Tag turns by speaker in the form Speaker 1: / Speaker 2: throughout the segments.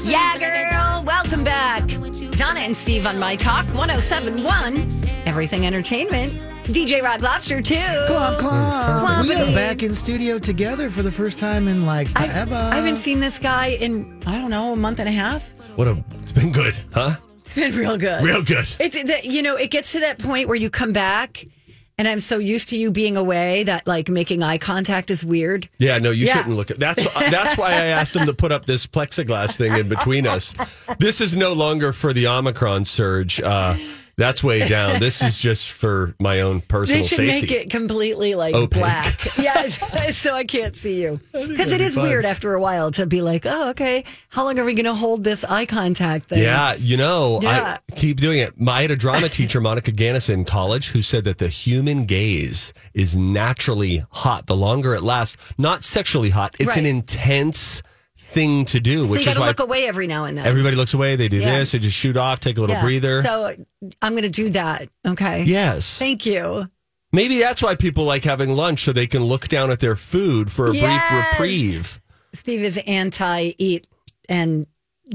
Speaker 1: Yeah, girl. Welcome back. Donna and Steve on My Talk 1071. Everything Entertainment. DJ Rock Lobster, too.
Speaker 2: Clomp, clomp. We
Speaker 1: Clompity.
Speaker 2: are back in studio together for the first time in like
Speaker 1: I,
Speaker 2: forever.
Speaker 1: I haven't seen this guy in, I don't know, a month and a half.
Speaker 3: What a it's been good, huh?
Speaker 1: It's been real good.
Speaker 3: Real good.
Speaker 1: It's that you know, it gets to that point where you come back and I'm so used to you being away that like making eye contact is weird.
Speaker 3: Yeah, no, you
Speaker 1: Yeah.
Speaker 3: shouldn't look at that's that's why I asked him to put up this plexiglass thing in between us. This is no longer for the Omicron surge. Uh, that's way down. This is just for my own personal
Speaker 1: They should
Speaker 3: safety.
Speaker 1: make it completely like oh,
Speaker 3: Opaque.
Speaker 1: black. Yeah, so I can't see you. Because it is weird after a while to be like, oh, okay, how long are we going to hold this eye contact thing?
Speaker 3: Yeah, you know,
Speaker 1: Yeah.
Speaker 3: I keep doing it. I had a drama teacher, Monica Ganis, in college, who said that the human gaze is naturally hot. The longer it lasts, not sexually hot. It's an
Speaker 1: Right.
Speaker 3: intense thing to do,
Speaker 1: So
Speaker 3: which
Speaker 1: you got to look away every now and then.
Speaker 3: everybody looks away. They do
Speaker 1: Yeah.
Speaker 3: this. They just shoot off, take a little
Speaker 1: Yeah.
Speaker 3: breather.
Speaker 1: So I'm going to do that. Okay.
Speaker 3: yes.
Speaker 1: Thank you.
Speaker 3: Maybe that's why people like having lunch so they can look down at their food for a
Speaker 1: Yes.
Speaker 3: brief reprieve.
Speaker 1: Steve is anti eat and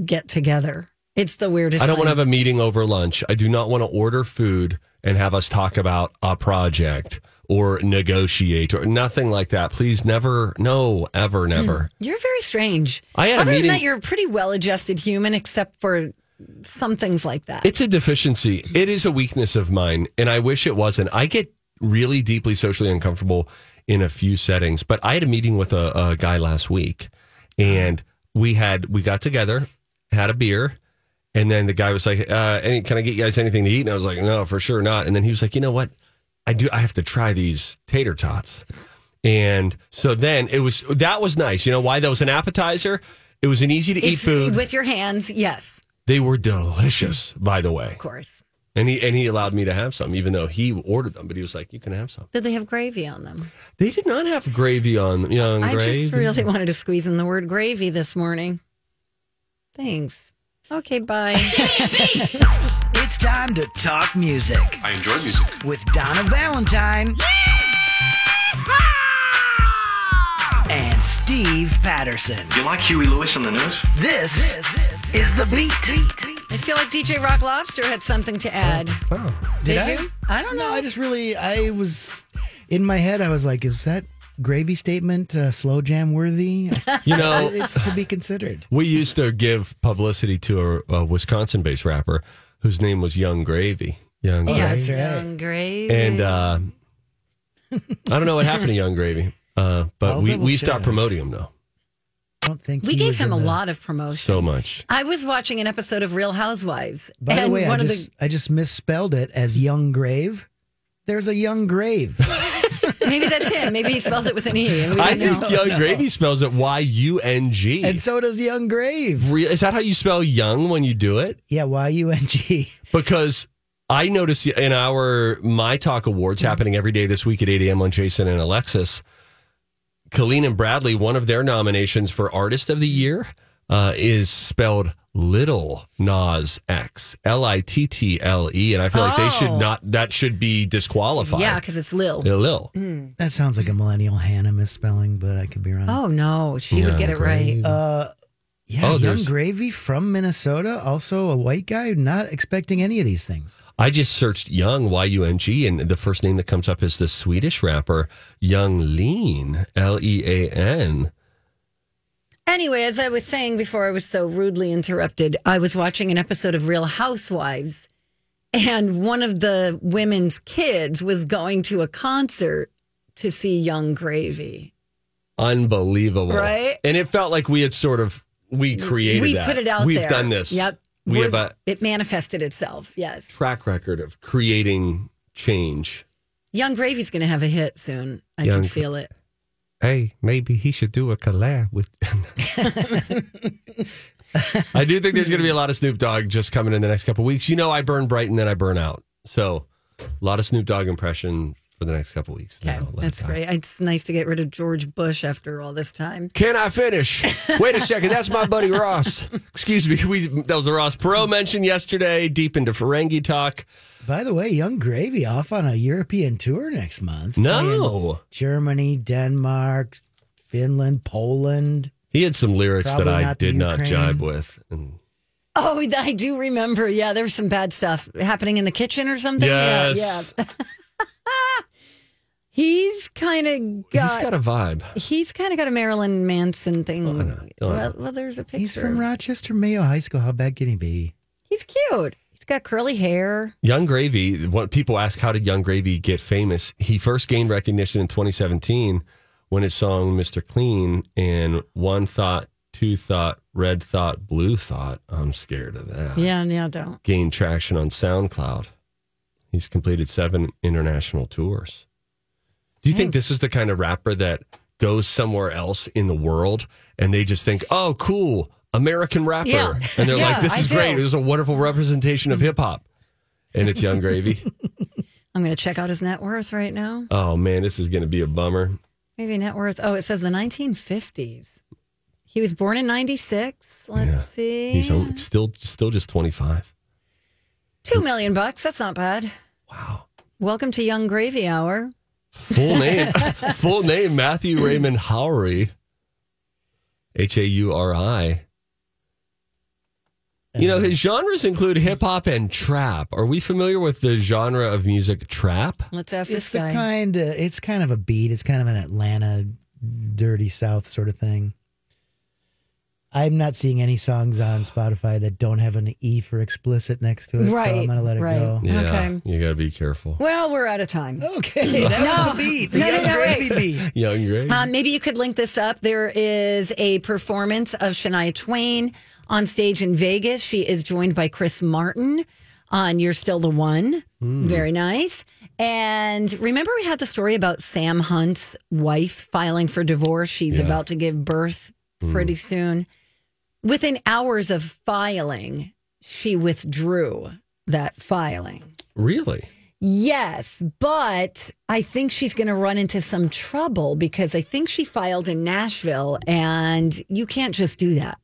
Speaker 1: get together. It's the weirdest.
Speaker 3: I don't want to have a meeting over lunch. I do not want to order food and have us talk about a project or negotiate or nothing like that. Please never, no, ever, never.
Speaker 1: You're very strange.
Speaker 3: I had a
Speaker 1: Other
Speaker 3: meeting-
Speaker 1: than that, you're a pretty well-adjusted human, except for some things like that.
Speaker 3: It's a deficiency. It is a weakness of mine, and I wish it wasn't. I get really deeply socially uncomfortable in a few settings, but I had a meeting with a, a guy last week, and we had we got together, had a beer, and then the guy was like, uh, any, "Can I get you guys anything to eat?" And I was like, "No, for sure not." And then he was like, "You know what? I do. I have to try these tater tots." And so then it was that was nice. You know why? That was an appetizer. It was an easy to eat food.
Speaker 1: with your hands. Yes,
Speaker 3: They were delicious, by the way.
Speaker 1: of course.
Speaker 3: And he and he allowed me to have some, even though he ordered them. But he was like, "You can have some."
Speaker 1: Did they have gravy on them?
Speaker 3: They did not have gravy on them. Young
Speaker 1: I
Speaker 3: gravy.
Speaker 1: just really wanted to squeeze in the word gravy this morning. Thanks. Okay, bye.
Speaker 4: It's time to talk music
Speaker 5: I enjoy music.
Speaker 4: with Donna Valentine and Steve Patterson.
Speaker 5: You like Huey Lewis on the news?
Speaker 4: This, is the beat.
Speaker 1: I feel like DJ Rock Lobster had something to add.
Speaker 2: Did, I?
Speaker 1: you? I don't know.
Speaker 2: No, I just really, I was in my head. I was like, is that gravy statement uh, slow jam worthy?
Speaker 3: You know,
Speaker 2: it's to be considered.
Speaker 3: we used to give publicity to a, a Wisconsin-based rapper whose name was Yung Gravy. Young
Speaker 2: Oh,
Speaker 3: Gravy.
Speaker 2: that's right.
Speaker 1: Young gravy.
Speaker 3: And uh, I don't know what happened to Yung Gravy, uh, but
Speaker 2: I'll
Speaker 3: we, we
Speaker 2: check.
Speaker 3: stopped promoting him though
Speaker 2: I don't think
Speaker 1: we gave him a
Speaker 2: the-
Speaker 1: lot of promotion.
Speaker 3: so much.
Speaker 1: I was watching an episode of Real Housewives.
Speaker 2: By the
Speaker 1: and
Speaker 2: way, I
Speaker 1: one of
Speaker 2: just, I just misspelled it as young grave. There's a young grave.
Speaker 1: the maybe that's him. Maybe he spells it with an E. And we
Speaker 3: I think
Speaker 1: know.
Speaker 3: Yung Gravy spells it Y U N G.
Speaker 2: and so does young grave.
Speaker 3: Re- Is that how you spell young when you do it?
Speaker 2: Yeah, Y U N G.
Speaker 3: Because I noticed in our My Talk Awards happening every day this week at 8 a.m. on Jason and Alexis, Colleen and Bradley, one of their nominations for Artist of the Year uh, is spelled Little Nas X, L I T T L E. And I feel like they should
Speaker 1: Oh.
Speaker 3: not, that should be disqualified.
Speaker 1: Yeah, because it's Lil.
Speaker 3: Yeah, Lil.
Speaker 2: That sounds like a millennial Hannah misspelling, but I could be wrong.
Speaker 1: Oh no, she would get it right.
Speaker 3: Gravy.
Speaker 2: Uh, yeah,
Speaker 3: Oh,
Speaker 2: young
Speaker 3: there's-
Speaker 2: gravy from Minnesota, also a white guy. Not expecting any of these things.
Speaker 3: I just searched Young, Y U N G, and the first name that comes up is the Swedish rapper Yung Lean, L E A N.
Speaker 1: Anyway, as I was saying before, I was so rudely interrupted. I was watching an episode of Real Housewives, and one of the women's kids was going to a concert to see Yung Gravy.
Speaker 3: Unbelievable.
Speaker 1: Right?
Speaker 3: And it felt like we had sort of we created
Speaker 1: we
Speaker 3: that.
Speaker 1: put it out
Speaker 3: We've
Speaker 1: there.
Speaker 3: done this.
Speaker 1: Yep.
Speaker 3: We
Speaker 1: We're-
Speaker 3: have a
Speaker 1: it manifested itself. Yes.
Speaker 3: track record of creating change.
Speaker 1: Yung Gravy's going to have a hit soon. I
Speaker 3: Young-
Speaker 1: can feel it.
Speaker 3: Hey, maybe he should do a collab with. I do think there's going to be a lot of Snoop Dogg just coming in the next couple weeks. You know, I burn bright and then I burn out. So, a lot of Snoop Dogg impression for the next couple weeks.
Speaker 1: Okay,
Speaker 3: Now, let
Speaker 1: that's
Speaker 3: it die.
Speaker 1: great. It's nice to get rid of George Bush after all this time.
Speaker 3: Can I finish? Wait a second. That's my buddy Ross. Excuse me. We, that was a Ross Perot mention yesterday, deep into Ferengi talk.
Speaker 2: By the way, Yung Gravy off on a European tour next month.
Speaker 3: No.
Speaker 2: Germany, Denmark, Finland, Poland.
Speaker 3: He had some lyrics
Speaker 2: Probably
Speaker 3: that I
Speaker 2: not
Speaker 3: did not jibe with. And
Speaker 1: Oh, I do remember. Yeah, there was some bad stuff happening in the kitchen or something.
Speaker 3: Yes.
Speaker 1: Yeah. yeah. he's kind of got.
Speaker 3: he's got a vibe.
Speaker 1: He's kind of got a Marilyn Manson thing.
Speaker 3: Oh, I know. Oh,
Speaker 1: well, well, there's a picture.
Speaker 2: He's from Rochester, Mayo High School. How bad can he be?
Speaker 1: He's cute. He's got curly hair.
Speaker 3: Yung Gravy, what people ask, how did Yung Gravy get famous? He first gained recognition in 2017 when his song Mr. Clean and One Thought, Two Thought, Red Thought, Blue Thought, I'm scared of that,
Speaker 1: Yeah, yeah, don't.
Speaker 3: gained traction on SoundCloud. He's completed seven international tours. Do you think this is the kind of rapper that goes somewhere else in the world and they just think, oh, cool, American rapper?
Speaker 1: Yeah.
Speaker 3: And they're
Speaker 1: Yeah,
Speaker 3: like, this
Speaker 1: I
Speaker 3: is
Speaker 1: do.
Speaker 3: great. It was a wonderful representation of hip hop. And it's Yung Gravy.
Speaker 1: I'm going to check out his net worth right now.
Speaker 3: Oh man, this is going to be a bummer.
Speaker 1: Maybe net worth. Oh, it says the 1950s. He was born in 96. Let's
Speaker 3: Yeah.
Speaker 1: see.
Speaker 3: He's still still just 25.
Speaker 1: Two million bucks. That's not bad.
Speaker 3: Wow.
Speaker 1: Welcome to Yung Gravy Hour.
Speaker 3: Full name full name Matthew Raymond Hauri. H A U R I. You know, his genres include hip hop and trap. Are we familiar with the genre of music trap?
Speaker 1: Let's ask
Speaker 2: It's
Speaker 1: this
Speaker 2: a
Speaker 1: guy.
Speaker 2: kind of it's kind of a beat. It's kind of an Atlanta dirty South sort of thing. I'm not seeing any songs on Spotify that don't have an E for explicit next to it, so
Speaker 1: Right,
Speaker 2: I'm gonna let it
Speaker 1: right.
Speaker 2: go.
Speaker 3: Yeah.
Speaker 1: Okay.
Speaker 3: You got to be careful.
Speaker 1: well, we're out of time.
Speaker 2: Okay, that
Speaker 1: No.
Speaker 2: was the beat. The
Speaker 1: No, no,
Speaker 2: Young
Speaker 1: no,
Speaker 2: Gravy
Speaker 1: wait.
Speaker 2: beat.
Speaker 3: Yung Gravy.
Speaker 1: Um, maybe you could link this up. There is a performance of Shania Twain on stage in Vegas. She is joined by Chris Martin on You're Still the One. Very nice. And remember, we had the story about Sam Hunt's wife filing for divorce. She's
Speaker 3: Yeah.
Speaker 1: about to give birth pretty soon. Within hours of filing, she withdrew that filing.
Speaker 3: really?
Speaker 1: Yes, but I think she's going to run into some trouble because I think she filed in Nashville and you can't just do that.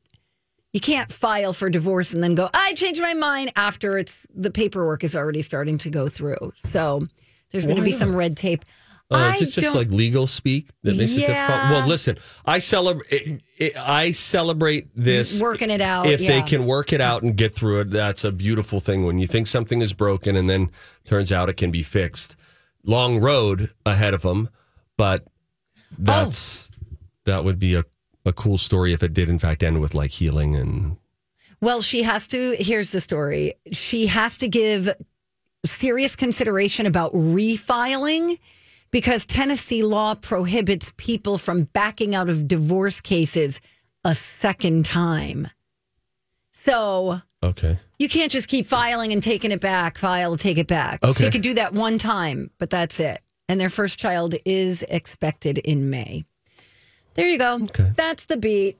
Speaker 1: You can't file for divorce and then go, I changed my mind after it's the paperwork is already starting to go through. So there's going to be some red tape.
Speaker 3: Oh,
Speaker 1: I
Speaker 3: is it just like legal speak that makes it difficult? Well, listen, I celebrate. I celebrate this
Speaker 1: Working it out,
Speaker 3: If they can work it out and get through it, that's a beautiful thing. When you think something is broken and then turns out it can be fixed, long road ahead of them. But oh. that's that would be a a cool story if it did in fact end with like healing and
Speaker 1: Well, she has to. Here's the story. She has to give serious consideration about refiling because Tennessee law prohibits people from backing out of divorce cases a second time. So
Speaker 3: okay.
Speaker 1: you can't just keep filing and taking it back, file, take it back.
Speaker 3: Okay.
Speaker 1: She could do that one time, but that's it. And their first child is expected in May. There you go.
Speaker 3: Okay.
Speaker 1: That's the beat.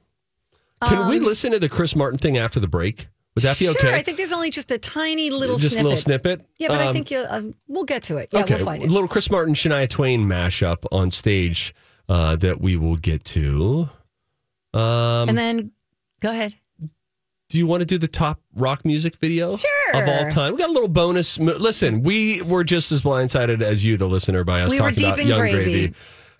Speaker 3: Can we um, listen to the Chris Martin thing after the break? Would that be
Speaker 1: Sure,
Speaker 3: okay?
Speaker 1: I think there's only just a tiny little
Speaker 3: just
Speaker 1: snippet.
Speaker 3: a little snippet.
Speaker 1: Yeah, but I
Speaker 3: Um,
Speaker 1: think you'll, uh, we'll get to it. Yeah,
Speaker 3: okay,
Speaker 1: we'll find it.
Speaker 3: little Chris Martin, Shania Twain mashup on stage uh, that we will get to. Um,
Speaker 1: and then go ahead.
Speaker 3: do you want to do the top rock music video
Speaker 1: Sure.
Speaker 3: of all time? We got a little bonus. Listen, we were just as blindsided as you, the listener, by us
Speaker 1: We
Speaker 3: talking about Young
Speaker 1: gravy.
Speaker 3: Gravy.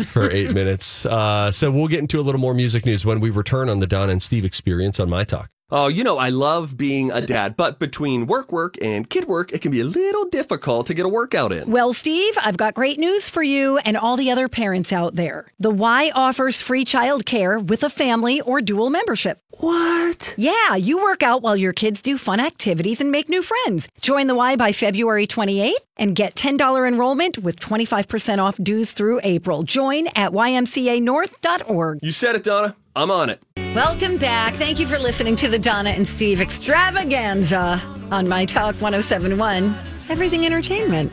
Speaker 3: For eight minutes. Uh, so we'll get into a little more music news when we return on the Don and Steve experience on My Talk. Oh, you know, I love being a dad, but between work work and kid work, it can be a little difficult to get a workout in.
Speaker 6: Well, Steve, I've got great news for you and all the other parents out there. The Y offers free childcare with a family or dual membership.
Speaker 3: What?
Speaker 6: Yeah, you work out while your kids do fun activities and make new friends. Join the Y by February 28th and get $10 enrollment with 25% off dues through April. Join at ymcanorth.org.
Speaker 3: You said it, Donna. I'm on it.
Speaker 1: Welcome back. Thank you for listening to the Donna and Steve extravaganza on My Talk 1071, Everything Entertainment.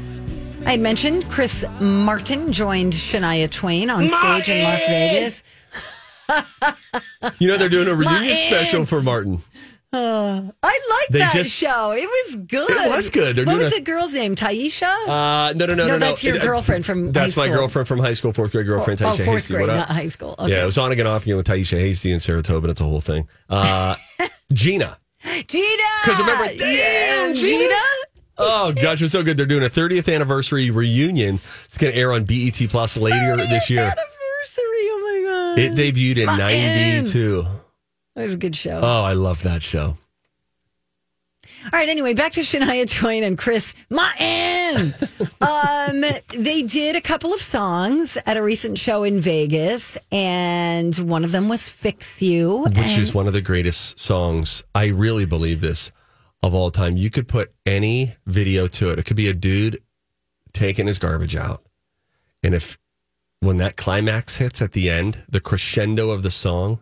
Speaker 1: I had mentioned Chris Martin joined Shania Twain on stage in Las Vegas.
Speaker 3: You know, they're doing a reunion
Speaker 1: Martin.
Speaker 3: special for Martin.
Speaker 1: I liked
Speaker 3: They
Speaker 1: that
Speaker 3: just-
Speaker 1: show. It was good.
Speaker 3: It was good. They're
Speaker 1: what was
Speaker 3: a-
Speaker 1: the girl's name? Taisha?
Speaker 3: Uh, no, no, no, no, no.
Speaker 1: that's your
Speaker 3: It- uh,
Speaker 1: girlfriend from
Speaker 3: That's my girlfriend from high school, fourth grade girlfriend,
Speaker 1: oh,
Speaker 3: Taisha
Speaker 1: fourth
Speaker 3: Hasty.
Speaker 1: grade, not high school. Okay.
Speaker 3: Yeah, it was on again, off again with Taisha Hasty and Saratoga. It's a whole thing. Uh, Gina.
Speaker 1: Gina!
Speaker 3: 'Cause remember-
Speaker 1: Yeah,
Speaker 3: Damn,
Speaker 1: Gina?
Speaker 3: Oh gosh, it's so good. They're doing a 30th anniversary reunion. It's going to air on BET Plus later this year.
Speaker 1: Anniversary. Oh my God.
Speaker 3: It debuted in
Speaker 1: Martin.
Speaker 3: '92.
Speaker 1: It was a good show.
Speaker 3: Oh, I love that show.
Speaker 1: All right. Anyway, back to Shania Twain and Chris Martin. um, they did a couple of songs at a recent show in Vegas, and one of them was "Fix You,"
Speaker 3: which
Speaker 1: and-
Speaker 3: is one of the greatest songs. I really believe this of all time. You could put any video to it. It could be a dude taking his garbage out, and if when that climax hits at the end, the crescendo of the song,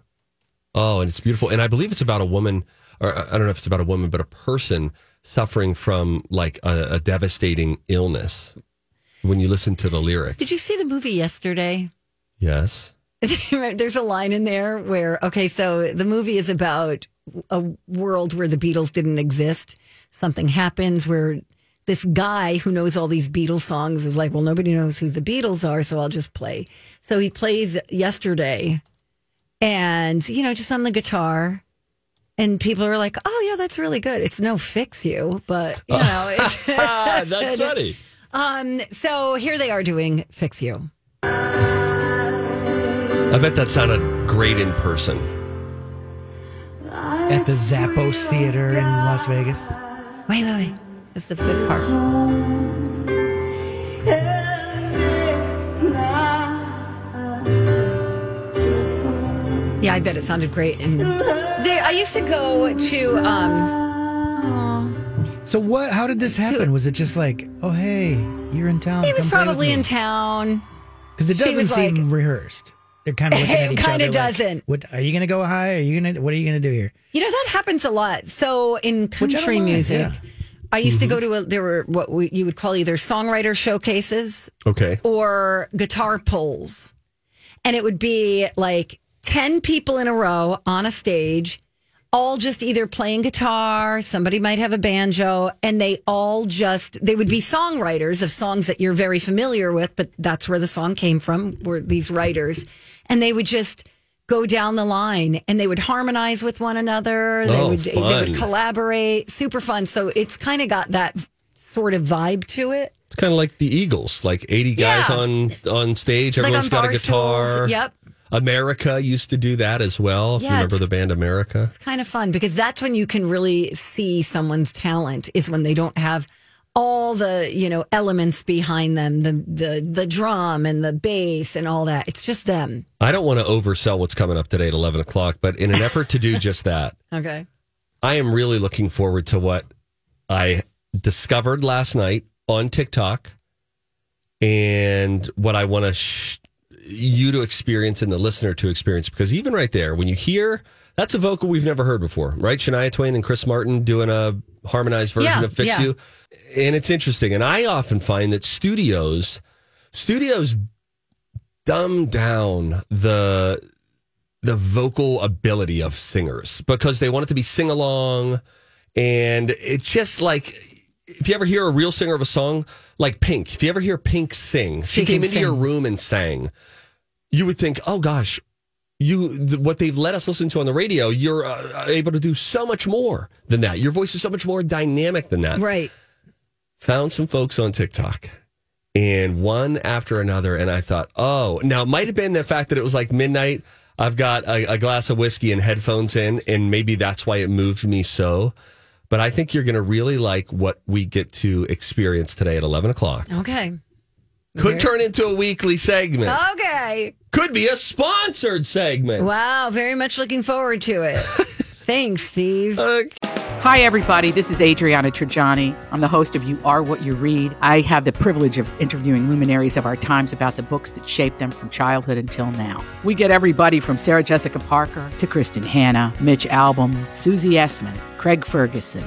Speaker 3: oh, and it's beautiful. And I believe it's about a woman, or I don't know if it's about a woman, but a person suffering from like a, a devastating illness. When you listen to the lyrics,
Speaker 1: Did you see the movie yesterday?
Speaker 3: yes.
Speaker 1: There's a line in there where, okay, so the movie is about a world where the Beatles didn't exist. Something happens where this guy who knows all these Beatles songs is like, well, nobody knows who the Beatles are, so I'll just play. So he plays yesterday and, you know, just on the guitar. And people are like, oh, yeah, that's really good. It's no fix you, but, you know, it's.
Speaker 3: Ah, that's funny.
Speaker 1: um, so here they are doing Fix You.
Speaker 3: I bet that sounded great in person.
Speaker 2: At the Zappos Theater in Las Vegas.
Speaker 1: Wait, wait, wait. That's the good part. I bet it sounded great. And there, I used to go to. Um,
Speaker 2: So what? How did this happen? Was it just like, oh hey, you're in town?
Speaker 1: he was probably in town.
Speaker 2: because it
Speaker 1: she
Speaker 2: doesn't
Speaker 1: was
Speaker 2: seem
Speaker 1: like-
Speaker 2: rehearsed. They're kind of looking at
Speaker 1: It
Speaker 2: each
Speaker 1: kinda
Speaker 2: like,
Speaker 1: doesn't.
Speaker 2: what are you going to go high? Are you going to? What are you going to do here?
Speaker 1: You know that happens a lot. So in
Speaker 2: Which I don't
Speaker 1: country
Speaker 2: mind,
Speaker 1: music,
Speaker 2: yeah. Mm-hmm.
Speaker 1: I used to go to a. There were what we, you would call either songwriter showcases
Speaker 3: Okay.
Speaker 1: or guitar pulls. And it would be like 10 people in a row on a stage, all just either playing guitar, somebody might have a banjo, and they all just, they would be songwriters of songs that you're very familiar with, but that's where the song came from, were these writers. And they would just go down the line and they would harmonize with one another. They
Speaker 3: Oh,
Speaker 1: would they would collaborate. Super fun. So it's kind of got that sort of vibe to it.
Speaker 3: It's kind of like the Eagles, like 80 guys
Speaker 1: Yeah.
Speaker 3: on on stage.
Speaker 1: Like
Speaker 3: Everyone's
Speaker 1: on
Speaker 3: got a guitar.
Speaker 1: stools. Yep.
Speaker 3: America used to do that as well. If you
Speaker 1: Yeah,
Speaker 3: remember the band America.
Speaker 1: It's kind of fun because that's when you can really see someone's talent is when they don't have all the you know elements behind them the the the drum and the bass and all that it's just them
Speaker 3: I don't want to oversell what's coming up today at 11 o'clock, but in an effort to do just that,
Speaker 1: okay
Speaker 3: I am really looking forward to what I discovered last night on TikTok and what I want to sh- you to experience and the listener to experience. Because even right there when you hear that's a vocal we've never heard before right? Shania Twain and Chris Martin doing a harmonized version
Speaker 1: Yeah,
Speaker 3: of Fix
Speaker 1: yeah.
Speaker 3: You. And it's interesting. And I often find that studios studios dumb down the the vocal ability of singers because they want it to be sing along and it's just like if you ever hear a real singer of a song like Pink, if you ever hear Pink sing, she,
Speaker 1: She
Speaker 3: came into your room and sang, you would think, oh gosh, you th- what they've let us listen to on the radio, you're uh, able to do so much more than that. Your voice is so much more dynamic than that.
Speaker 1: right
Speaker 3: Found some folks on TikTok. And one after another, and I thought, oh, now it might have been the fact that it was like midnight. I've got a, a glass of whiskey and headphones in, and maybe that's why it moved me so. But I think you're going to really like what we get to experience today at 11 o'clock.
Speaker 1: Okay.
Speaker 3: Could turn into a weekly segment.
Speaker 1: Okay.
Speaker 3: Could be a sponsored segment.
Speaker 1: Wow. Very much looking forward to it. Thanks, Steve.
Speaker 7: Hi, everybody. This is Adriana Trigiani. I'm the host of You Are What You Read. I have the privilege of interviewing luminaries of our times about the books that shaped them from childhood until now. We get everybody from Sarah Jessica Parker to Kristin Hannah, Mitch Albom, Susie Essman, Craig Ferguson,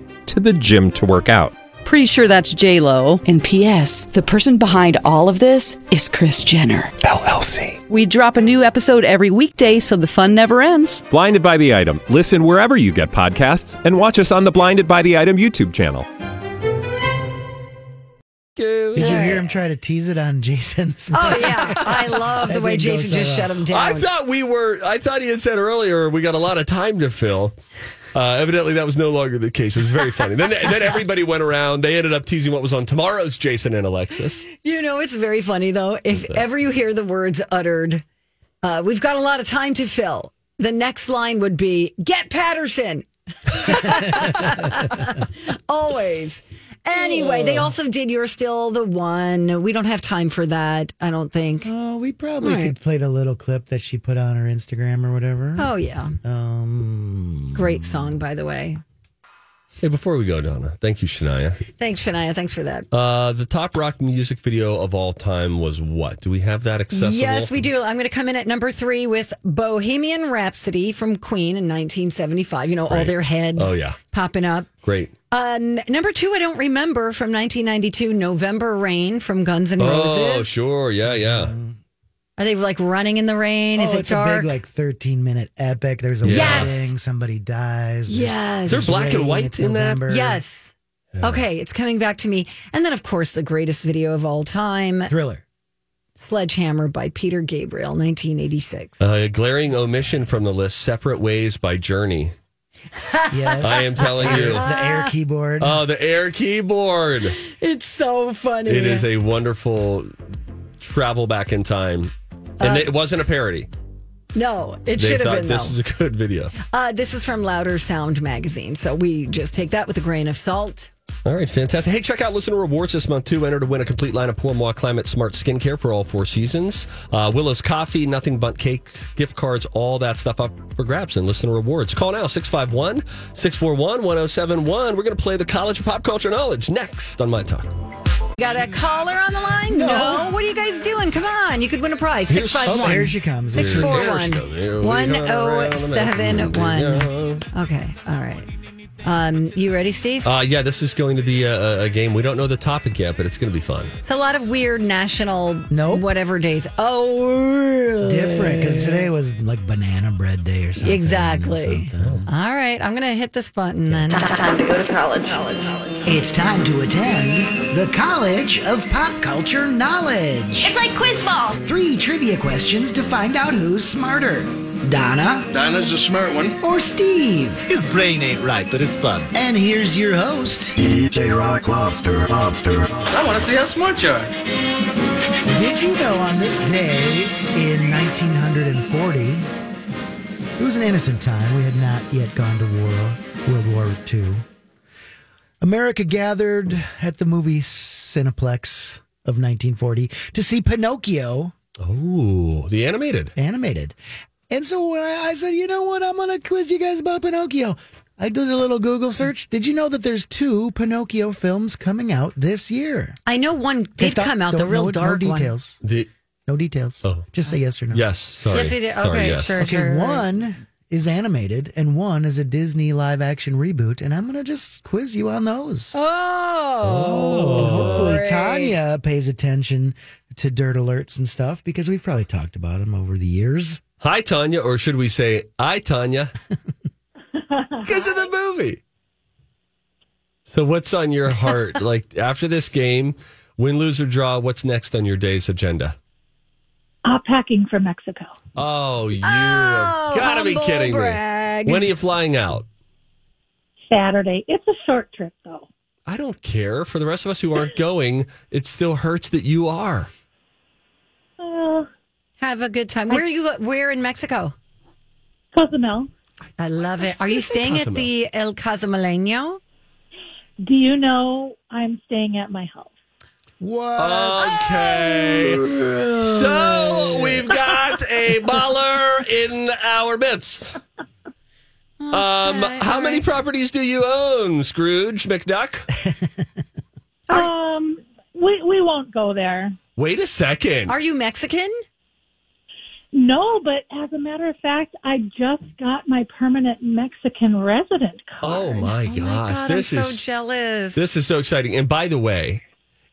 Speaker 8: to the gym to work out.
Speaker 9: Pretty sure that's J Lo. And P.S. The person behind all of this is Kris Jenner
Speaker 8: LLC.
Speaker 9: We drop a new episode every weekday, so the fun never ends.
Speaker 8: Blinded by the item. Listen wherever you get podcasts, and watch us on the Blinded by the Item YouTube channel.
Speaker 2: Did you hear him try to tease it on Jason this?
Speaker 1: Oh yeah, I love the way Jason
Speaker 2: so
Speaker 1: just
Speaker 2: well.
Speaker 1: shut him down.
Speaker 3: I thought we were, I thought he had said earlier we got a lot of time to fill. Uh, evidently, that was no longer the case. It was very funny. then, then everybody went around. They ended up teasing what was on tomorrow's Jason and Alexis.
Speaker 1: You know, it's very funny though. If ever you hear the words uttered, uh, we've got a lot of time to fill. The next line would be, "Get Patterson." Always. Anyway, they also did "You're Still the One." We don't have time for that. I don't think.
Speaker 2: Oh, we probably
Speaker 1: Right.
Speaker 2: could play the little clip that she put on her Instagram or whatever.
Speaker 1: Oh yeah,
Speaker 2: Um,
Speaker 1: great song by the way.
Speaker 3: Hey, before we go, Donna, thank you, Shania.
Speaker 1: Thanks, Shania. Thanks for that.
Speaker 3: Uh, the top rock music video of all time was what? Do we have that accessible?
Speaker 1: Yes, we do. I'm going to come in at number three with Bohemian Rhapsody from Queen in 1975. You know, all their heads
Speaker 3: Oh, yeah.
Speaker 1: popping up.
Speaker 3: Great.
Speaker 1: Um, number two, I don't remember from 1992, November Rain from Guns N' Roses.
Speaker 3: Oh, sure. Yeah, yeah.
Speaker 1: Are they like running in the rain? Is
Speaker 2: oh,
Speaker 1: it
Speaker 2: it's
Speaker 1: dark?
Speaker 2: a big like 13 minute epic. There's a
Speaker 1: Yes.
Speaker 2: wedding, somebody dies. there's-
Speaker 1: Yes.
Speaker 3: Is there black and
Speaker 2: rain,
Speaker 3: white
Speaker 2: it's
Speaker 3: in that?
Speaker 2: November.
Speaker 1: yes. Okay, it's coming back to me. And then, of course, the greatest video of all time,
Speaker 2: Thriller.
Speaker 1: Sledgehammer by Peter Gabriel, 1986.
Speaker 3: Uh, glaring omission from the list Separate Ways by Journey.
Speaker 2: Yes.
Speaker 3: I am telling you.
Speaker 2: the air keyboard.
Speaker 3: Oh, the air keyboard.
Speaker 1: It's so funny.
Speaker 3: It is a wonderful travel back in time. And it wasn't a parody.
Speaker 1: no, it should have
Speaker 3: thought
Speaker 1: been, though.
Speaker 3: this is a good video.
Speaker 1: Uh, this is from Louder Sound magazine, so we just take that with a grain of salt.
Speaker 3: All right, fantastic. Hey, check out Listener Rewards this month, too. Enter to win a complete line of Pour Moi Climate Smart Skincare for all four seasons. Uh, Willow's Coffee, Nothing But Cakes, gift cards, all that stuff up for grabs and Listener Rewards. Call now, 651 641 1071. We're going to play the College of Pop Culture Knowledge next on My Talk.
Speaker 1: Got a caller on the line? No. What are you guys doing? Come on. You could win a prize.
Speaker 3: Here's-
Speaker 2: oh,
Speaker 1: 651
Speaker 2: here she comes.
Speaker 1: Six
Speaker 2: We're-
Speaker 1: four
Speaker 3: There
Speaker 1: one
Speaker 3: she goes. Here we
Speaker 1: one
Speaker 3: go,
Speaker 1: oh
Speaker 3: around the
Speaker 1: seven
Speaker 3: mountain.
Speaker 1: one. Okay, all right. Um, you ready, Steve?
Speaker 3: Uh, yeah, this is going to be a, a game. We don't know the topic yet, but it's going to be fun.
Speaker 1: it's a lot of weird national
Speaker 2: Nope.
Speaker 1: whatever days. Oh, really?
Speaker 2: Different because today was like banana bread day or something.
Speaker 1: Exactly.
Speaker 2: Something.
Speaker 1: All right, I'm gonna hit this button then. Time to go to college. college.
Speaker 4: It's time to attend the College of Pop Culture Knowledge.
Speaker 10: It's like quiz ball.
Speaker 4: Three trivia questions to find out who's smarter Donna
Speaker 5: Donna's a smart one.
Speaker 4: or Steve. His brain ain't right, but it's fun. And here's your host.
Speaker 5: DJ Rock Lobster. Lobster. I want to see how smart you are.
Speaker 2: Did you know on this day in 1940, it was an innocent time. We had not yet gone to war, World War II. America gathered at the movie Cineplex of 1940 to see Pinocchio
Speaker 3: Oh, the animated.
Speaker 2: animated. And so I, I said, you know what, I'm going to quiz you guys about Pinocchio. I did a little Google search. Did you know that there's two Pinocchio films coming out this year?
Speaker 1: I know one did
Speaker 2: Stop.
Speaker 1: come out, the real
Speaker 2: no,
Speaker 1: dark
Speaker 2: no
Speaker 1: one.
Speaker 2: details.
Speaker 3: The
Speaker 2: No details.
Speaker 3: Oh.
Speaker 2: Just say yes or no.
Speaker 3: Yes, sorry.
Speaker 1: Yes, we did.
Speaker 3: Sorry,
Speaker 1: Okay,
Speaker 3: yes.
Speaker 1: sure,
Speaker 2: Okay,
Speaker 1: sure.
Speaker 2: one is animated and one is a Disney live action reboot, and I'm gonna just quiz you on those.
Speaker 1: Oh,
Speaker 2: Hopefully. Tanya pays attention to dirt alerts and stuff because we've probably talked about them over the years.
Speaker 3: Hi, Tanya, or should we say, I, Tanya? Because of the movie. So, what's on your heart? like, after this game, win, lose, or draw, what's next on your day's agenda?
Speaker 10: Uh, packing for Mexico.
Speaker 3: Oh, you
Speaker 10: Oh,
Speaker 3: got to be kidding
Speaker 10: brag.
Speaker 3: me. When are you flying out?
Speaker 10: Saturday. It's a short trip, though.
Speaker 3: I don't care. For the rest of us who aren't going, it still hurts that you are.
Speaker 1: Have a good time. Where are you? Where in Mexico?
Speaker 10: Cozumel.
Speaker 1: I love it. Are you staying at the El Cozumeleño?
Speaker 10: Do you know I'm staying at my house?
Speaker 3: Okay. So we've got a baller in our midst. Um, how many properties do you own, Scrooge McDuck?
Speaker 10: Um, we we won't go there.
Speaker 3: Wait a second.
Speaker 1: Are you Mexican?
Speaker 10: No, but as a matter of fact, I just got my permanent Mexican resident card.
Speaker 3: Oh my oh gosh,
Speaker 1: God,
Speaker 3: this
Speaker 1: I'm
Speaker 3: is
Speaker 1: so jealous.
Speaker 3: this is so exciting. And by the way,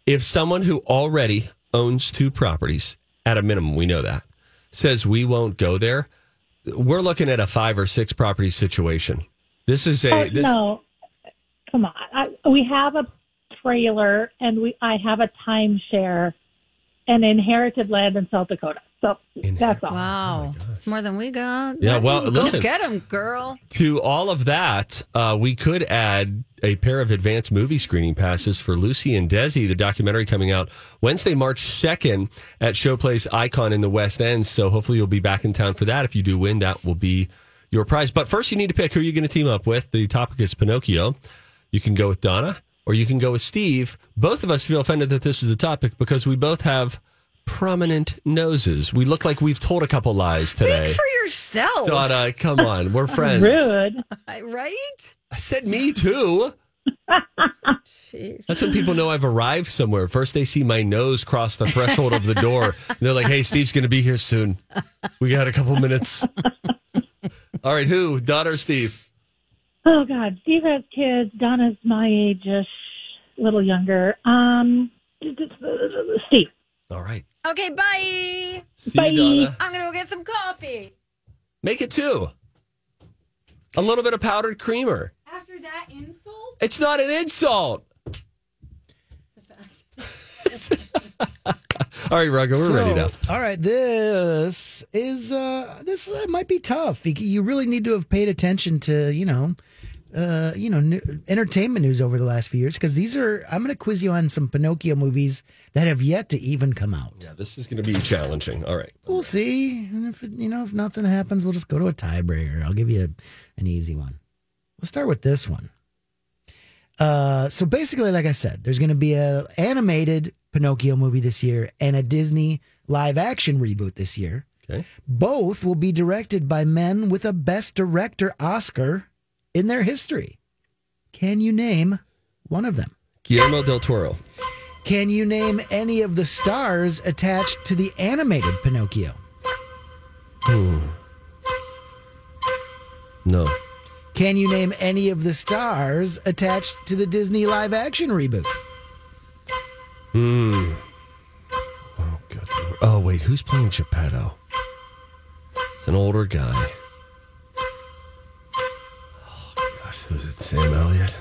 Speaker 3: if someone who already owns two properties at a minimum, we know that says we won't go there, we're looking at a five or six property situation. This is a
Speaker 10: Oh,
Speaker 3: this,
Speaker 10: no, come on. I, we have a trailer and we I have a timeshare and inherited land in South Dakota. So that's all.
Speaker 1: Wow, it's more than we got.
Speaker 3: Yeah, well,
Speaker 1: Go
Speaker 3: listen.
Speaker 1: get him, girl.
Speaker 3: To all of that, uh, we could add a pair of advanced movie screening passes for Lucy and Desi, the documentary coming out Wednesday, March 2nd at Showplace Icon in the West End. So hopefully you'll be back in town for that. If you do win, that will be your prize. But first, you need to pick who you're going to team up with. The topic is Pinocchio. You can go with Donna or you can go with Steve. Both of us feel offended that this is a topic because we both have prominent noses. We look like we've told a couple lies today.
Speaker 1: Speak for yourself.
Speaker 3: Donna, come on. We're friends.
Speaker 10: Rude.
Speaker 1: right?
Speaker 3: I said me too. That's when people know I've arrived somewhere. First, they see my nose cross the threshold of the door. And they're like, hey, Steve's going to be here soon. We got a couple minutes. All right, who? Donna or Steve?
Speaker 10: Oh God, Steve has kids. Donna's my age, a little younger. Um, Steve.
Speaker 3: All right.
Speaker 1: Okay, bye.
Speaker 3: See you, Donna.
Speaker 1: I'm gonna go get some coffee.
Speaker 3: Make it two. A little bit of powdered creamer.
Speaker 1: After that insult,
Speaker 3: It's not an insult. All right, Ruggo, we're ready now.
Speaker 2: All right, this is uh this uh, might be tough. You- You really need to have paid attention to you know, uh you know, new, entertainment news over the last few years because these are. I'm going to quiz you on some Pinocchio movies that have yet to even come out.
Speaker 3: Yeah, this is going to be challenging. All right.
Speaker 2: We'll see. And if you know if nothing happens, we'll just go to a tiebreaker. I'll give you a, an easy one. We'll start with this one. Uh, so basically, like I said, there's going to be a animated Pinocchio movie this year and a Disney live action reboot this year.
Speaker 3: Okay.
Speaker 2: Both will be directed by men with a Best Director Oscar in their history. Can you name one of them?
Speaker 3: Guillermo del Toro.
Speaker 2: Can you name any of the stars attached to the animated Pinocchio?
Speaker 3: Hmm. No.
Speaker 2: Can you name any of the stars attached to the Disney live action reboot?
Speaker 3: Hmm. Oh, good lord. Oh, wait. Who's playing Geppetto? It's an older guy. Oh, gosh. Who's it? Sam Elliott?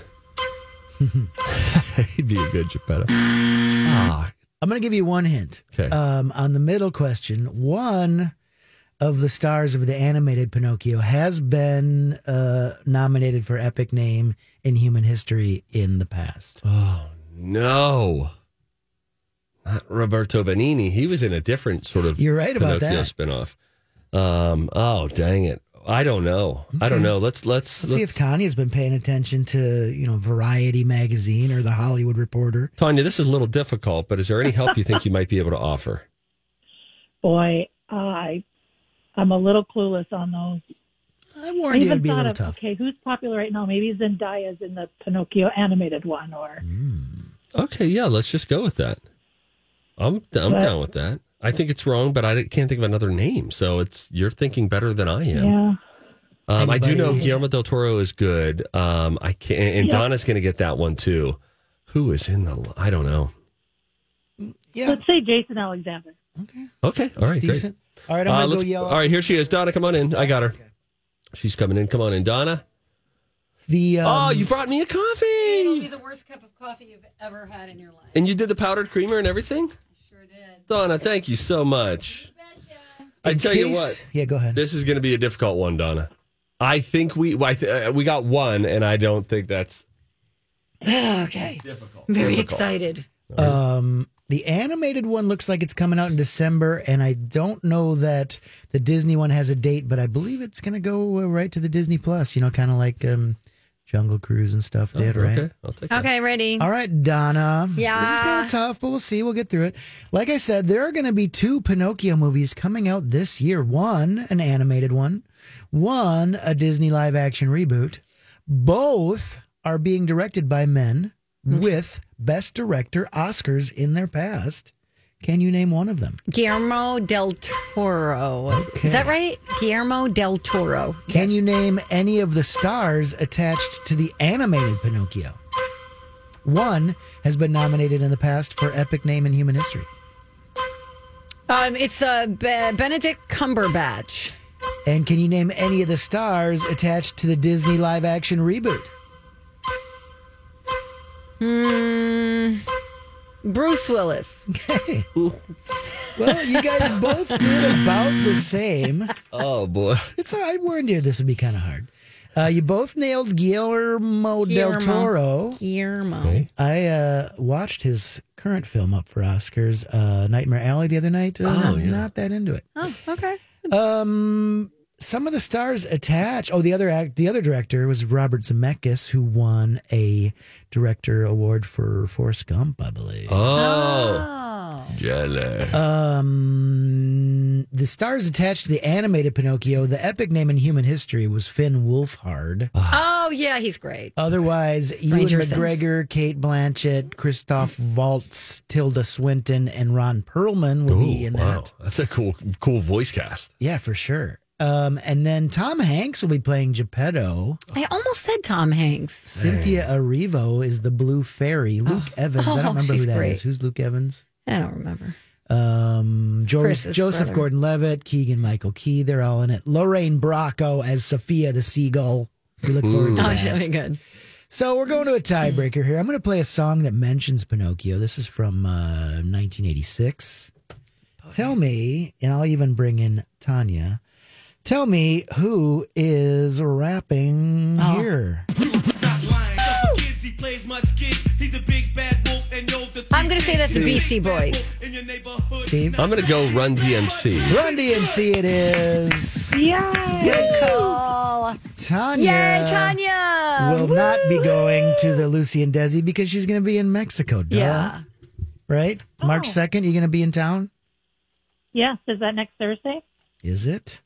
Speaker 3: He'd be a good Geppetto. Ah.
Speaker 2: I'm going to give you one hint.
Speaker 3: Okay.
Speaker 2: Um, on the middle question, one of the stars of the animated Pinocchio has been uh, nominated for Epic Name in Human History in the past.
Speaker 3: Oh, no. Not Roberto Benigni. He was in a different sort of
Speaker 2: You're right about
Speaker 3: Pinocchio
Speaker 2: that.
Speaker 3: spinoff. Um, oh, dang it. I don't know. I don't
Speaker 2: Okay.
Speaker 3: know. Let's let's,
Speaker 2: Let's see if Tanya's been paying attention to, you know, Variety magazine or the Hollywood Reporter.
Speaker 3: Tanya, this is a little difficult, but is there any help you think you might be able to offer?
Speaker 10: Boy, I I'm a little clueless on those.
Speaker 2: I
Speaker 10: I
Speaker 2: warned you
Speaker 10: even
Speaker 2: it'd be a
Speaker 10: thought
Speaker 2: little
Speaker 10: of
Speaker 2: tough.
Speaker 10: okay, who's popular right now? Maybe Zendaya's in the Pinocchio animated one, or
Speaker 3: Okay, yeah, let's just go with that. I'm I'm
Speaker 10: But-
Speaker 3: down with that. I think it's wrong, but I can't think of another name. So it's you're thinking better than I am.
Speaker 10: yeah.
Speaker 3: Um, I do know Guillermo del Toro is good. Um, I can and
Speaker 10: Yeah.
Speaker 3: Donna's going to get that one too. Who is in the? I don't know.
Speaker 2: Yeah,
Speaker 10: Let's say Jason Alexander.
Speaker 3: Okay, Okay. all right,
Speaker 2: decent. All right, I'm
Speaker 3: Uh,
Speaker 2: gonna
Speaker 3: let's-
Speaker 2: go yell.
Speaker 3: all right, here she is. Donna, come on in. I got her. She's coming in. Come on in, Donna.
Speaker 2: The um,
Speaker 3: oh, you brought me a coffee.
Speaker 1: It'll
Speaker 3: coffee,
Speaker 1: be the worst cup of coffee you've ever had in your life.
Speaker 3: and you did the powdered creamer and everything.
Speaker 1: Sure did.
Speaker 3: Donna, thank you so much. I
Speaker 2: in
Speaker 3: tell you what,
Speaker 2: Yeah, go ahead.
Speaker 3: this is going to be a difficult one, Donna. I think we I th- uh, we got one, and I don't think that's
Speaker 1: Okay.
Speaker 3: difficult.
Speaker 1: Very
Speaker 3: Difficult.
Speaker 1: excited.
Speaker 2: Um, the animated one looks like it's coming out in December, and I don't know that the Disney one has a date, but I believe it's going to go uh, right to the Disney Plus. You know, kind of like um, Jungle Cruise and stuff did, right?
Speaker 3: Okay, I'll take that.
Speaker 1: Okay, ready.
Speaker 2: All right, Donna.
Speaker 1: Yeah.
Speaker 2: This is kind of tough, but we'll see. We'll get through it. Like I said, there are going to be two Pinocchio movies coming out this year one, an animated one, one, a Disney live action reboot. Both are being directed by men with Best Director Oscars in their past. Can you name one of them?
Speaker 1: Guillermo del Toro. Is that right? Guillermo del Toro.
Speaker 2: Can you name any of the stars attached to the animated Pinocchio? One has been nominated in the past for Epic Name in Human History.
Speaker 1: Um, it's uh, Be- Benedict Cumberbatch.
Speaker 2: And can you name any of the stars attached to the Disney live action reboot?
Speaker 1: Hmm. Bruce Willis.
Speaker 2: Okay. Well, you guys both did about the same.
Speaker 3: Oh boy,
Speaker 2: It's all right. Warned you this would be kind of hard. Uh, you both nailed Guillermo, del Toro.
Speaker 1: Guillermo.
Speaker 3: Okay.
Speaker 2: I uh, watched his current film up for Oscars, uh, Nightmare Alley, the other night. Uh,
Speaker 3: Oh,
Speaker 2: not,
Speaker 3: yeah.
Speaker 2: not that into it.
Speaker 1: Oh, okay.
Speaker 2: Um, some of the stars attached. Oh, the other act, the other director was Robert Zemeckis, who won a director award for Forrest Gump, I believe.
Speaker 3: oh, jelly.
Speaker 2: Um, the stars attached to the animated Pinocchio. The epic name in human history was Finn Wolfhard.
Speaker 1: Oh, yeah, he's great.
Speaker 2: Otherwise, Ewan
Speaker 1: Stranger Things.
Speaker 2: McGregor, Cate Blanchett, Christoph Waltz, Tilda Swinton, and Ron Perlman will be in
Speaker 3: wow,
Speaker 2: that.
Speaker 3: that's a cool, cool voice cast.
Speaker 2: Yeah, for sure. Um, and then Tom Hanks will be playing Geppetto.
Speaker 1: I almost said Tom Hanks.
Speaker 2: Cynthia Erivo is the Blue Fairy. Luke Evans. I
Speaker 1: Oh,
Speaker 2: don't remember who
Speaker 1: she's
Speaker 2: that is.
Speaker 1: great.
Speaker 2: Who's Luke Evans?
Speaker 1: I don't remember.
Speaker 2: Um, Jo-
Speaker 1: Chris's
Speaker 2: Joseph
Speaker 1: brother.
Speaker 2: Gordon-Levitt, Keegan Michael Key. They're all in it. Lorraine Bracco as Sophia the Seagull. We look forward to
Speaker 1: Oh,
Speaker 2: that.
Speaker 1: should be good.
Speaker 2: So we're going to a tiebreaker here. I'm going to play a song that mentions Pinocchio. This is from uh, 1986. Tell me, and I'll even bring in Tanya. Tell me who is rapping
Speaker 1: Oh.
Speaker 2: here.
Speaker 1: I'm going to say that's the Beastie Boys.
Speaker 2: Steve?
Speaker 3: I'm gonna go Run DMC.
Speaker 2: Run DMC it is.
Speaker 10: Yeah.
Speaker 1: Good call.
Speaker 2: Tanya.
Speaker 1: Yay, Tanya.
Speaker 2: Will not be going to the Lucy and Desi because she's going to be in Mexico. Duh.
Speaker 1: Yeah.
Speaker 2: Right? March
Speaker 10: Oh.
Speaker 2: 2nd, you going to be in town?
Speaker 10: Yes. Is that next Thursday?
Speaker 2: Is it?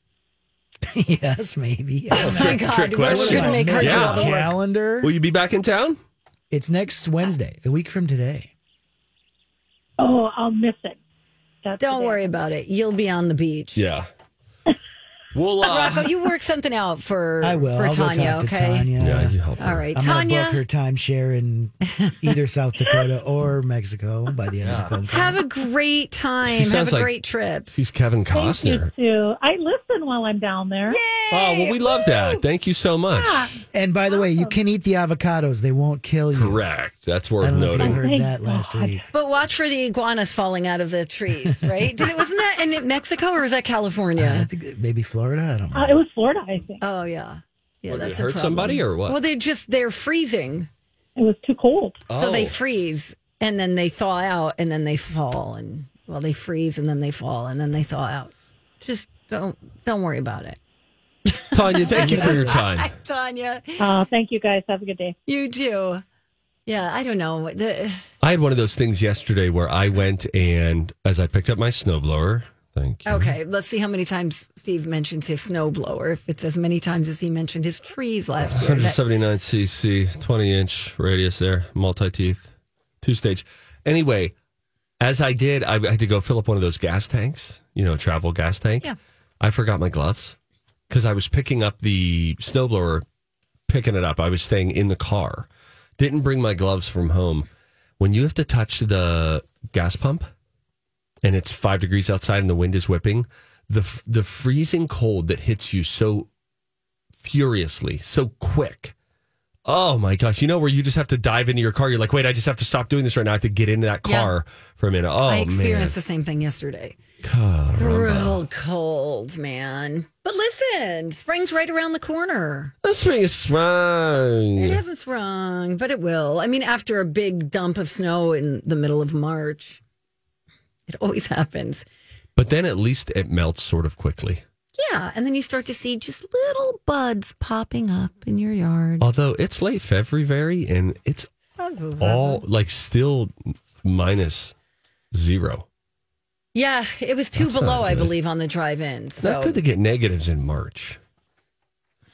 Speaker 2: yes, maybe.
Speaker 1: Oh
Speaker 2: know.
Speaker 1: my God.
Speaker 3: trick
Speaker 1: We're,
Speaker 3: question.
Speaker 1: going to make her
Speaker 3: Yeah.
Speaker 1: all work.
Speaker 2: calendar.
Speaker 3: Will you be back in town?
Speaker 2: It's next Wednesday, a week from today.
Speaker 10: Oh, I'll miss it. That's
Speaker 1: Don't
Speaker 10: the
Speaker 1: worry about it. You'll be on the beach.
Speaker 3: Yeah. We'll. Uh,
Speaker 1: Rocco, you work something out for
Speaker 2: I will.
Speaker 1: for
Speaker 2: I'll
Speaker 1: Tanya,
Speaker 2: go talk
Speaker 1: okay?
Speaker 2: to Tanya.
Speaker 3: yeah, you help.
Speaker 1: All
Speaker 3: her.
Speaker 1: right,
Speaker 2: I'm going to
Speaker 1: Tanya.
Speaker 2: book her timeshare in either South Dakota or Mexico by the end of the phone call.
Speaker 1: Have a great time.
Speaker 3: She
Speaker 1: Have
Speaker 3: sounds
Speaker 1: a
Speaker 3: like-
Speaker 1: great trip.
Speaker 3: He's Kevin
Speaker 10: Thank you
Speaker 3: Costner.
Speaker 10: too. I listen while I'm down there.
Speaker 3: Oh well, we love that. Thank you so much.
Speaker 2: And by the way, you can eat the avocados. They won't kill you.
Speaker 3: Correct. That's
Speaker 2: I
Speaker 3: worth
Speaker 2: don't know if you
Speaker 3: noting.
Speaker 2: heard
Speaker 10: Thank
Speaker 2: that last
Speaker 10: God.
Speaker 2: week.
Speaker 1: But watch for the iguanas falling out of the trees, right? Did it wasn't that in Mexico or was that
Speaker 2: I
Speaker 1: California?
Speaker 2: think maybe Florida. I don't know.
Speaker 10: Uh, it was Florida, I think.
Speaker 1: Oh yeah, yeah.
Speaker 3: What, did it
Speaker 1: that's a
Speaker 3: hurt
Speaker 1: problem.
Speaker 3: somebody or what?
Speaker 1: Well, they're just they're freezing,
Speaker 10: It was too cold.
Speaker 1: so they
Speaker 3: Oh.
Speaker 1: freeze and then they thaw out and then they fall and well they freeze and then they fall and then they thaw out. Just don't don't worry about it.
Speaker 3: Tanya, thank you for your time.
Speaker 1: Tanya,
Speaker 10: Uh, thank you guys. Have a good day.
Speaker 1: you too. Yeah, I don't know. The,
Speaker 3: I had one of those things yesterday where I went and as I picked up my snowblower, thank you.
Speaker 1: okay, let's see how many times Steve mentions his snowblower. If it's as many times as he mentioned his trees last year. That-
Speaker 3: 179 cc, 20 inch radius there, multi teeth, two stage. Anyway, as I did, I had to go fill up one of those gas tanks, you know, travel gas tank.
Speaker 1: Yeah.
Speaker 3: I forgot my gloves because I was picking up the snowblower, picking it up. I was staying in the car, didn't bring my gloves from home. When you have to touch the gas pump and it's five degrees outside and the wind is whipping, the the freezing cold that hits you so furiously, so quick. Oh my gosh! You know where you just have to dive into your car. You're like, wait, I just have to stop doing this right now. I have to get into that
Speaker 1: Yeah.
Speaker 3: car for a minute. Oh
Speaker 1: I
Speaker 3: man,
Speaker 1: experienced the same thing yesterday.
Speaker 3: Caramba.
Speaker 1: Real cold, man. But listen, spring's right around the corner.
Speaker 3: The spring is sprung.
Speaker 1: It hasn't sprung, but it will. I mean, after a big dump of snow in the middle of March, it always happens.
Speaker 3: But then at least it melts sort of quickly.
Speaker 1: Yeah, and then you start to see just little buds popping up in your yard.
Speaker 3: Although it's late February and it's all like still minus zero.
Speaker 1: Yeah, it was two
Speaker 3: That's
Speaker 1: below, I believe, on the drive-in. So
Speaker 3: not good to get negatives in March.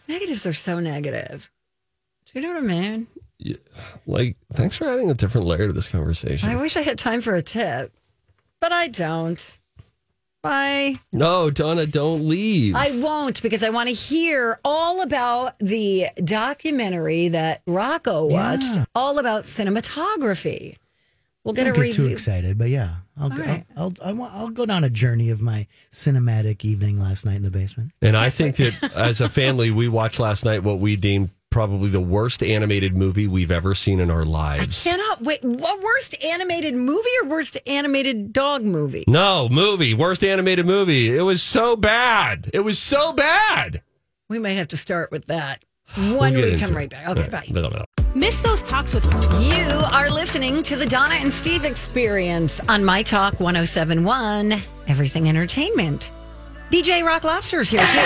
Speaker 1: negatives are so negative. Do you know what I mean?
Speaker 3: Like, thanks for adding a different layer to this conversation.
Speaker 1: I wish I had time for a tip, but I don't. Bye.
Speaker 3: no, Donna, don't leave.
Speaker 1: I won't because I want to hear all about the documentary that Rocco watched,
Speaker 2: Yeah.
Speaker 1: all about cinematography. We'll get
Speaker 2: Don't
Speaker 1: a
Speaker 2: get too excited, but yeah, I'll go,
Speaker 1: right.
Speaker 2: I'll, I'll, I want- I'll go down a journey of my cinematic evening last night in the basement.
Speaker 3: and I think that as a family, we watched last night what we deemed probably the worst animated movie we've ever seen in our lives.
Speaker 1: I cannot wait. What worst animated movie or worst animated dog movie?
Speaker 3: No, movie, worst animated movie. It was so bad. It was so bad.
Speaker 1: We might have to start with that
Speaker 3: We'll
Speaker 1: when we
Speaker 3: into
Speaker 1: come
Speaker 3: it.
Speaker 1: right back. Okay,
Speaker 3: All
Speaker 1: bye.
Speaker 3: right. Blah, blah, blah.
Speaker 1: Miss those talks with you are listening to the Donna and Steve experience on My Talk 1071 Everything Entertainment. DJ Rock Lobster's here too.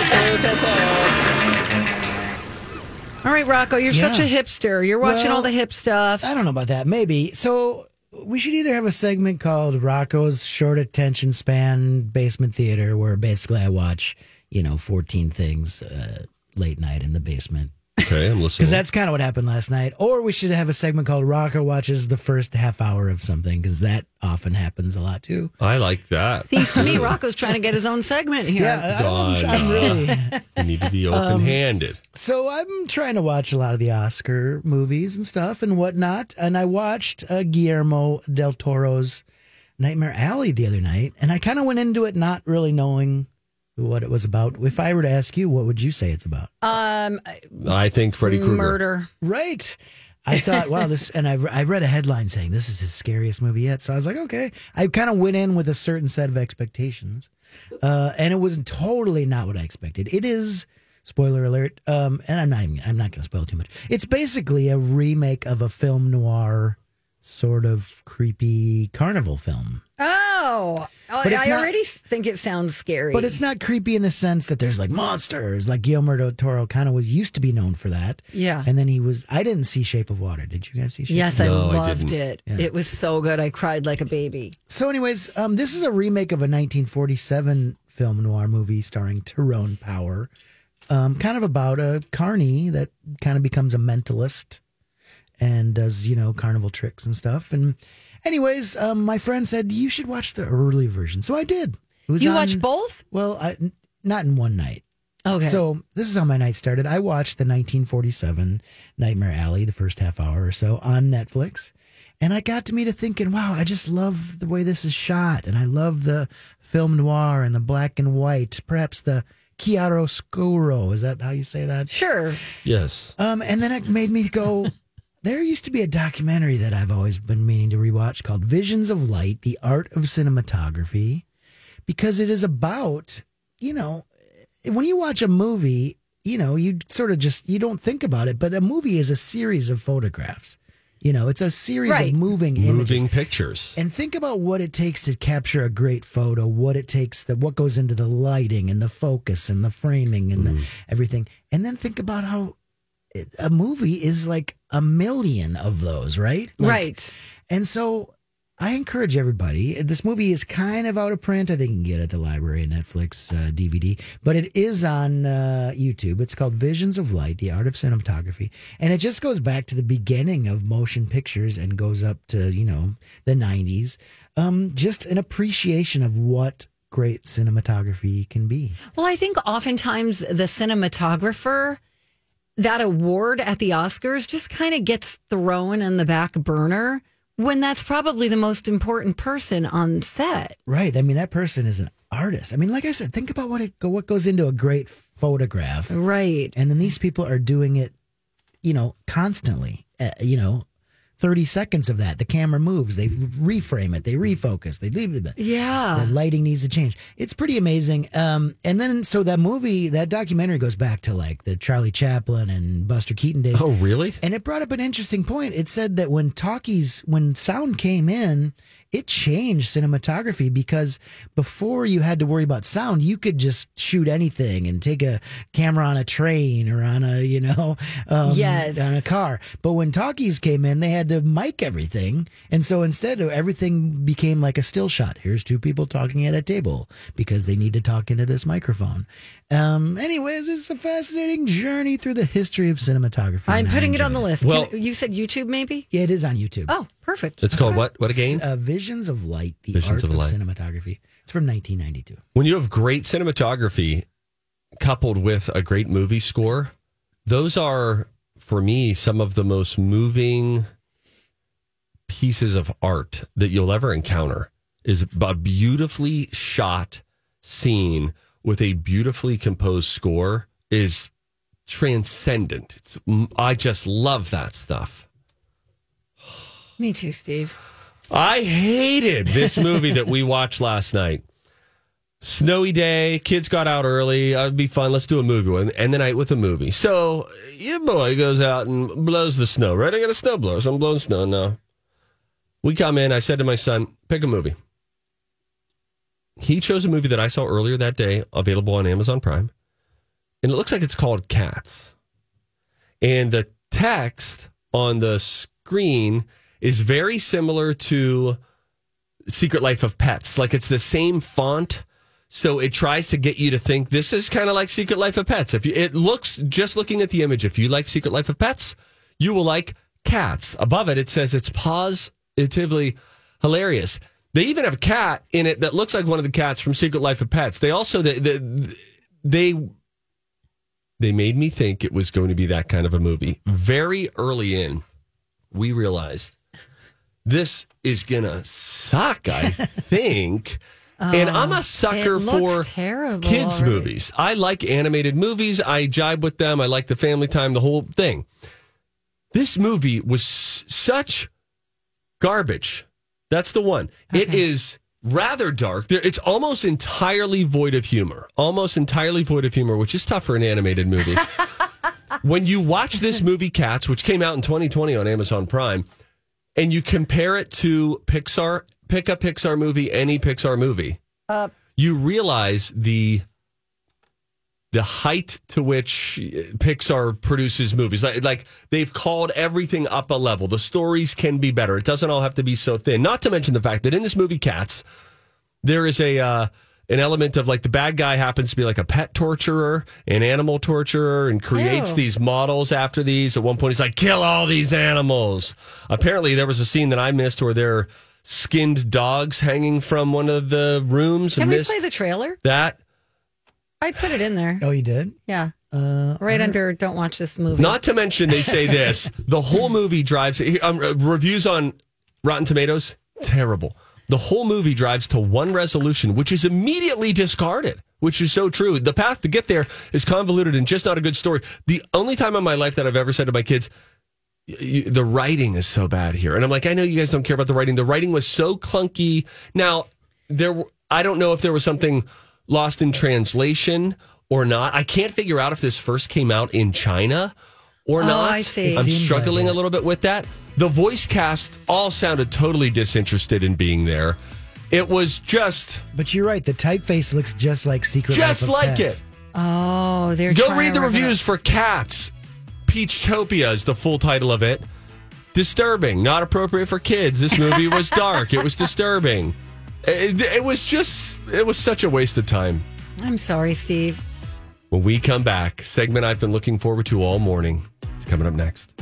Speaker 1: All right, Rocco, you're such a hipster. You're watching
Speaker 2: Well,
Speaker 1: all the hip stuff.
Speaker 2: I don't know about that. Maybe. So we should either have a segment called Rocco's Short Attention Span Basement Theater, where basically I watch, you know, 14 things uh, late night in the basement.
Speaker 3: Okay, I'm listening.
Speaker 2: Because that's kind of what happened last night. Or we should have a segment called Rocco watches the first half hour of something, because that often happens a lot too.
Speaker 3: I like that.
Speaker 1: Seems to me Rocco's trying to get his own segment here.
Speaker 2: Yeah, I'm,
Speaker 3: Donna.
Speaker 2: I'm really.
Speaker 3: You need to be
Speaker 1: Um,
Speaker 3: open handed.
Speaker 2: So I'm trying to watch a lot of the Oscar movies and stuff and whatnot. And I watched uh, Guillermo del Toro's Nightmare Alley the other night, and I kind of went into it not really knowing what it was about. If I were to ask you, what would you say it's about?
Speaker 1: Um,
Speaker 3: I think Freddy Krueger.
Speaker 1: murder.
Speaker 2: Right. I thought, wow, this, and I, I read a headline saying this is his scariest movie yet. So I was like, okay. I kind of went in with a certain set of expectations, uh, and it was totally not what I expected. It is spoiler alert, um, and I'm not even, I'm not going to spoil too much. It's basically a remake of a film noir, sort of creepy carnival film.
Speaker 1: Oh,
Speaker 2: But it's
Speaker 1: I
Speaker 2: not-
Speaker 1: already think it sounds scary.
Speaker 2: But it's not creepy in the sense that there's like monsters, like Guillermo del Toro kind of was used to be known for that.
Speaker 1: Yeah.
Speaker 2: And then he was. I didn't see Shape of Water. Did you guys see? Shape of Water?
Speaker 1: Yes,
Speaker 2: of
Speaker 1: I
Speaker 2: Water?
Speaker 1: loved it. It was so good. I cried like a baby.
Speaker 2: So, anyways, um, this is a remake of a 1947 film noir movie starring Tyrone Power. Um, kind of about a carny that kind of becomes a mentalist and does, you know, carnival tricks and stuff. And, anyways, um, my friend said you should watch the early version, so I did. It was
Speaker 1: You
Speaker 2: on-
Speaker 1: watched both?
Speaker 2: Well, I, n- not in one night.
Speaker 1: Okay.
Speaker 2: So this is how my night started. I watched the 1947 Nightmare Alley, the first half hour or so on Netflix. And I got to me to thinking, wow, I just love the way this is shot. And I love the film noir and the black and white, perhaps the chiaroscuro. Is that how you say that?
Speaker 1: Sure.
Speaker 3: Yes.
Speaker 2: Um, and then it made me go, there used to be a documentary that I've always been meaning to rewatch called Visions of Light, The Art of Cinematography, because it is about, you know, when you watch a movie, you know, you sort of just, you don't think about it, but a movie is a series of photographs. You know, it's a series
Speaker 1: Right.
Speaker 2: of moving images.
Speaker 3: Moving pictures.
Speaker 2: And think about what it takes to capture a great photo, what it takes that what goes into the lighting and the focus and the framing and the mm. everything. And then think about how it- a movie is like a million of those, right? Like-
Speaker 1: right.
Speaker 2: And so I encourage everybody. This movie is kind of out of print. I think you can get it at the library Netflix uh, DVD, but it is on uh, YouTube. It's called Visions of Light: The Art of Cinematography, and it just goes back to the beginning of motion pictures and goes up to you know the '90s. Um, just an appreciation of what great cinematography can be.
Speaker 1: Well, I think oftentimes the cinematographer, that award at the Oscars just kind of gets thrown in the back burner when that's probably the most important person on set.
Speaker 2: Right. I mean, that person is an artist. I mean, like I said, think about what it what goes into a great photograph,
Speaker 1: right?
Speaker 2: And then these people are doing it, you know, constantly. Uh, you know, thirty seconds of that, the camera moves, they reframe it, they refocus, they leave it.
Speaker 1: Yeah,
Speaker 2: the lighting needs to change. It's pretty amazing. Um, and then so that movie, that documentary goes back to like the Charlie Chaplin and Buster Keaton days.
Speaker 3: Oh, really?
Speaker 2: And it brought up an interesting point. It said that when talkies, when sound came in, it changed cinematography because before you had to worry about sound, you could just shoot anything and take a camera on a train or on a, you know, um,
Speaker 1: Yes.
Speaker 2: on a car. But when talkies came in, they had to mic everything. And so instead everything became like a still shot. Here's two people talking at a table because they need to talk into this microphone. Um, anyways, it's a fascinating journey through the history of cinematography.
Speaker 1: I'm putting it on the list.
Speaker 3: Well-
Speaker 1: Can- you said YouTube, maybe?
Speaker 2: Yeah, it is on YouTube.
Speaker 1: Oh, perfect.
Speaker 3: It's called what? What again?
Speaker 2: Uh, Visions of Light, the
Speaker 3: Visions
Speaker 2: art
Speaker 3: of
Speaker 2: of,
Speaker 3: Light.
Speaker 2: cinematography. It's from 1992.
Speaker 3: When you have great cinematography coupled with a great movie score, those are, for me, some of the most moving pieces of art that you'll ever encounter. Is a beautifully shot scene with a beautifully composed score is transcendent. It's, I just love that stuff.
Speaker 1: Me too, Steve.
Speaker 3: I hated this movie that we watched last night. Snowy day, kids got out early. It'd be fun. Let's do a movie. And end the night with a movie. So your boy goes out and blows the snow. Right? I got a snow blower, so I'm blowing snow now. We come in. I said to my son, "Pick a movie." He chose a movie that I saw earlier that day, available on Amazon Prime, and it looks like it's called Cats. And the text on the screen is very similar to Secret Life of Pets. Like it's the same font. So it tries to get you to think this is kind of like Secret Life of Pets. If you, it looks just looking at the image, if you like Secret Life of Pets, you will like Cats. Above it, it says it's positively hilarious. They even have a cat in it that looks like one of the cats from Secret Life of Pets. They also they they they, they made me think it was going to be that kind of a movie. Very early in, we realized this is gonna suck. I think. and I'm a oh, sucker
Speaker 1: Oh, looks
Speaker 3: for
Speaker 1: terrible
Speaker 3: kids
Speaker 1: already.
Speaker 3: movies. I like animated movies. I jibe with them. I like the family time, the whole thing. This movie was such garbage. That's the one. It is rather dark. It's almost entirely void of humor. Almost entirely void of humor, which is tough for an animated movie. when you watch this movie Cats, which came out in 2020 on Amazon Prime, and you compare it to Pixar, pick a Pixar movie, any Pixar movie,
Speaker 1: Uh,
Speaker 3: you realize the the height to which Pixar produces movies. Like, like they've called everything up a level. The stories can be better. It doesn't all have to be so thin. Not to mention the fact that in this movie Cats, there is a uh, an element of like the bad guy happens to be like a pet torturer, an animal torturer, and creates
Speaker 1: Ew.
Speaker 3: these models after these. At one point, he's like, "Kill all these animals." Apparently, there was a scene that I missed where there are skinned dogs hanging from one of the rooms.
Speaker 1: Can we play the trailer?
Speaker 3: that.
Speaker 1: I put it in there.
Speaker 2: Oh, you did?
Speaker 1: Yeah.
Speaker 2: Uh,
Speaker 1: Right under don't watch this movie.
Speaker 3: Not to mention, they say this: the whole movie drives. Um, uh, reviews on Rotten Tomatoes terrible. The whole movie drives to one resolution, which is immediately discarded. Which is so true. The path to get there is convoluted and just not a good story. The only time in my life that I've ever said to my kids, "Y- y- "The writing is so bad here," and I'm like, "I know you guys don't care about the writing. The writing was so clunky." Now, there, were- I don't know if there was something lost in translation or not. I can't figure out if this first came out in China or
Speaker 1: Oh,
Speaker 3: not.
Speaker 1: I see.
Speaker 3: I'm struggling
Speaker 2: like
Speaker 3: a little bit with that. The voice cast all sounded totally disinterested in being there. It was just
Speaker 2: But you're right. The typeface looks just like Secret
Speaker 3: just
Speaker 2: Life of
Speaker 3: like
Speaker 2: Pets.
Speaker 3: it.
Speaker 1: Oh, they're
Speaker 3: Go read the reviews for Cats. Peachtopia is the full title of it. Disturbing, not appropriate for kids. This movie was dark. It was disturbing. It, it was just, it was such a waste of time.
Speaker 1: I'm sorry, Steve.
Speaker 3: When we come back, segment I've been looking forward to all morning. It's coming up next.